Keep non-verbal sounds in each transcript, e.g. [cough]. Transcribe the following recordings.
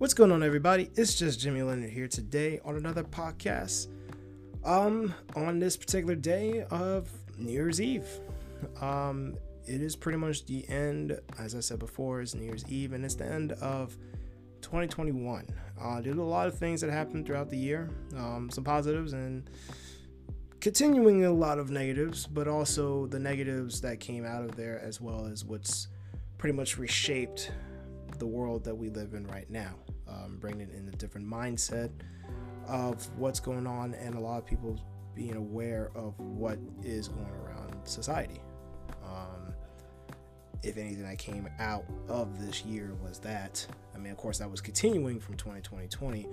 What's going on, everybody? It's just Jimmy Leonard here today on another podcast. Um, on this particular day of New Year's Eve. Um, it is pretty much the end, as I said before, it's New Year's Eve, and it's the end of 2021. Uh, there's a lot of things that happened throughout the year, um, some positives and continuing a lot of negatives, but also the negatives that came out of there, as well as what's pretty much reshaped the world that we live in right now, um, bringing in a different mindset of what's going on and a lot of people being aware of what is going around society. Um, if anything that came out of this year was that, I mean, of course, that was continuing from 2020,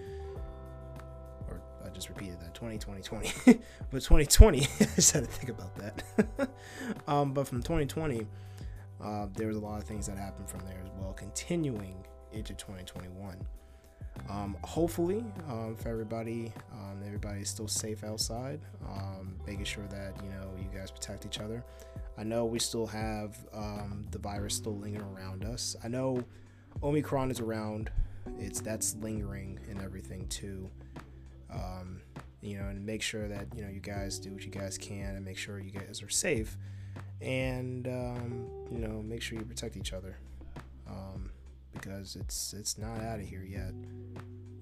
or I just repeated that 2020, [laughs] but 2020, [laughs] I just had to think about that. [laughs] um, but from 2020, uh, there was a lot of things that happened from there as well, continuing into 2021. Um, hopefully, um, for everybody, um, everybody's still safe outside. Um, making sure that you know you guys protect each other. I know we still have um, the virus still lingering around us. I know Omicron is around. It's that's lingering and everything too. Um, you know, and make sure that you know you guys do what you guys can and make sure you guys are safe, and you know make sure you protect each other because it's it's not out of here yet.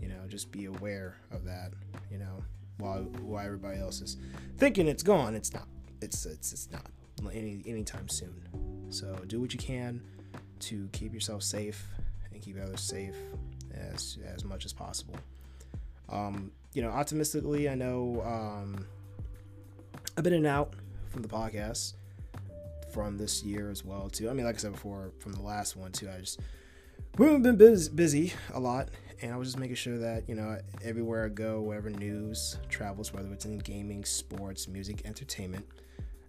You know, just be aware of that. You know, while while everybody else is thinking it's gone, it's not. It's it's it's not any anytime soon. So do what you can to keep yourself safe and keep others safe as as much as possible. Um, you know, optimistically, I know um, I've been in and out from the podcast from this year as well too. I mean, like I said before, from the last one too. I just we've been busy, busy a lot, and I was just making sure that you know everywhere I go, wherever news travels, whether it's in gaming, sports, music, entertainment,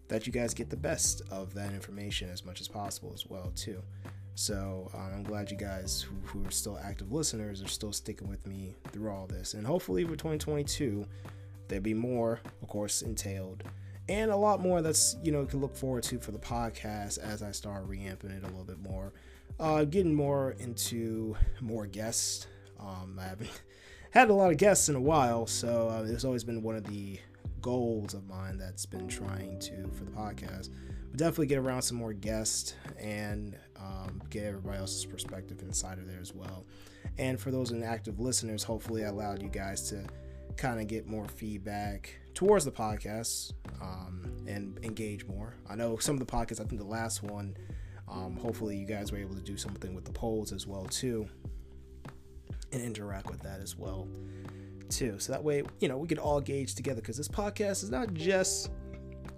that you guys get the best of that information as much as possible as well too. So um, I'm glad you guys who, who, are still active listeners are still sticking with me through all this, and hopefully for 2022 there'll be more, of course, entailed. And a lot more that's you know you can look forward to for the podcast as I start reamping it a little bit more uh, getting more into more guests. Um, I haven't [laughs] had a lot of guests in a while, so uh, it's always been one of the goals of mine that's been trying to for the podcast. But definitely get around some more guests and um, get everybody else's perspective inside of there as well. And for those inactive listeners, hopefully I allowed you guys to kind of get more feedback towards the podcast um, and engage more. I know some of the podcasts, I think the last one um, hopefully, you guys were able to do something with the polls as well too, and interact with that as well too. So that way, you know, we can all gauge together because this podcast is not just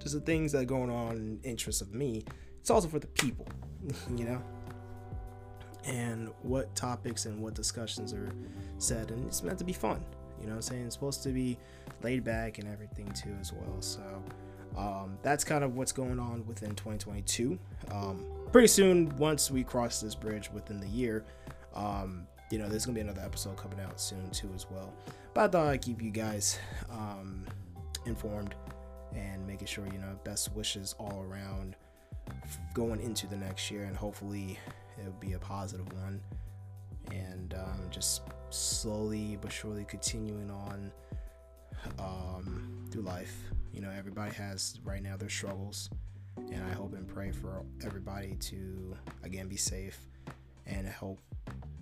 just the things that are going on in interest of me. It's also for the people, [laughs] you know, and what topics and what discussions are said, and it's meant to be fun. You know, I'm saying it's supposed to be laid back and everything too as well. So um, that's kind of what's going on within 2022. Um, pretty soon, once we cross this bridge within the year, um, you know, there's gonna be another episode coming out soon too as well. But I thought I'd keep you guys um, informed and making sure you know best wishes all around going into the next year, and hopefully it'll be a positive one. And um, just slowly but surely continuing on um, through life. You know, everybody has right now their struggles, and I hope and pray for everybody to again be safe and help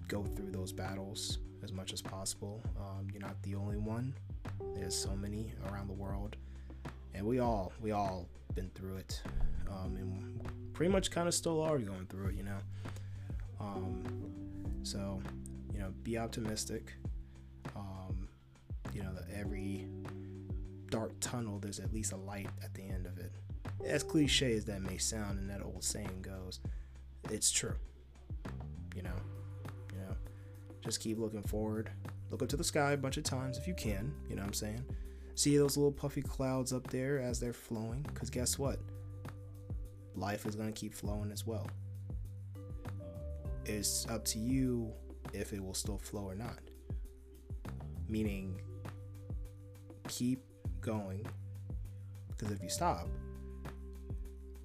go through those battles as much as possible. Um, you're not the only one. There's so many around the world, and we all we all been through it, um, and pretty much kind of still are going through it. You know, um, so you know, be optimistic. Um, you know, that every dark tunnel, there's at least a light at the end of it. As cliche as that may sound, and that old saying goes, it's true. You know, you know, just keep looking forward. Look up to the sky a bunch of times if you can. You know what I'm saying? See those little puffy clouds up there as they're flowing, because guess what? Life is gonna keep flowing as well. It's up to you if it will still flow or not. Meaning, keep going because if you stop,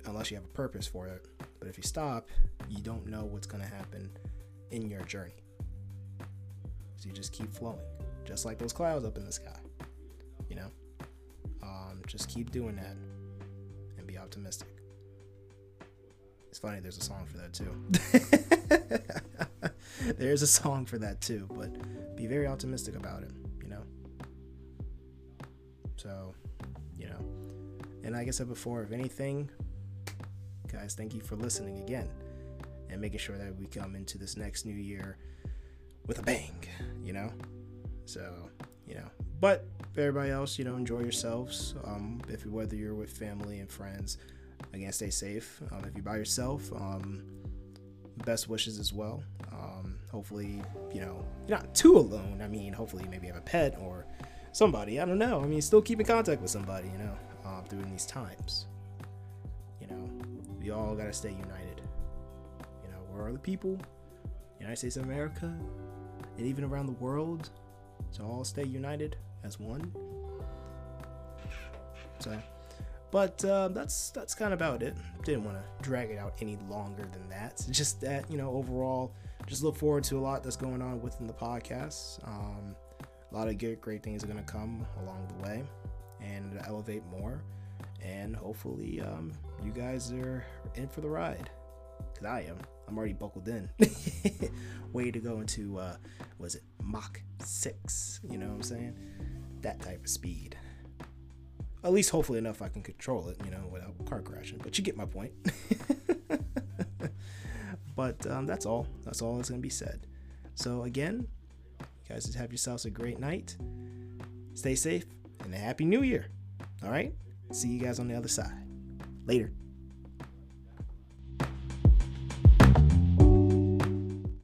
unless you have a purpose for it, but if you stop, you don't know what's going to happen in your journey. So you just keep flowing, just like those clouds up in the sky. You know, um, just keep doing that and be optimistic. It's funny, there's a song for that too. [laughs] there's a song for that too, but be very optimistic about it, you know. So, you know, and like I said before, if anything, guys, thank you for listening again and making sure that we come into this next new year with a bang, you know? So, you know, but for everybody else, you know, enjoy yourselves. Um, if whether you're with family and friends, again, stay safe. Um, if you're by yourself, um, best wishes as well. Um, hopefully, you know, you're not too alone. I mean, hopefully, maybe you have a pet or somebody. I don't know. I mean, still keep in contact with somebody, you know, uh, during these times. You know, we all got to stay united. You know, we're the people, United States of America, and even around the world, to all stay united as one. So, but uh, that's that's kind of about it. Didn't want to drag it out any longer than that. Just that you know, overall, just look forward to a lot that's going on within the podcast. Um, a lot of good, great things are going to come along the way, and elevate more. And hopefully, um, you guys are in for the ride. Cause I am. I'm already buckled in. [laughs] Way to go into uh, was it Mach six? You know what I'm saying? That type of speed at least hopefully enough I can control it, you know, without car crashing. But you get my point. [laughs] but um, that's all. That's all that's gonna be said. So again, you guys just have yourselves a great night. Stay safe and a happy new year. All right. See you guys on the other side. Later.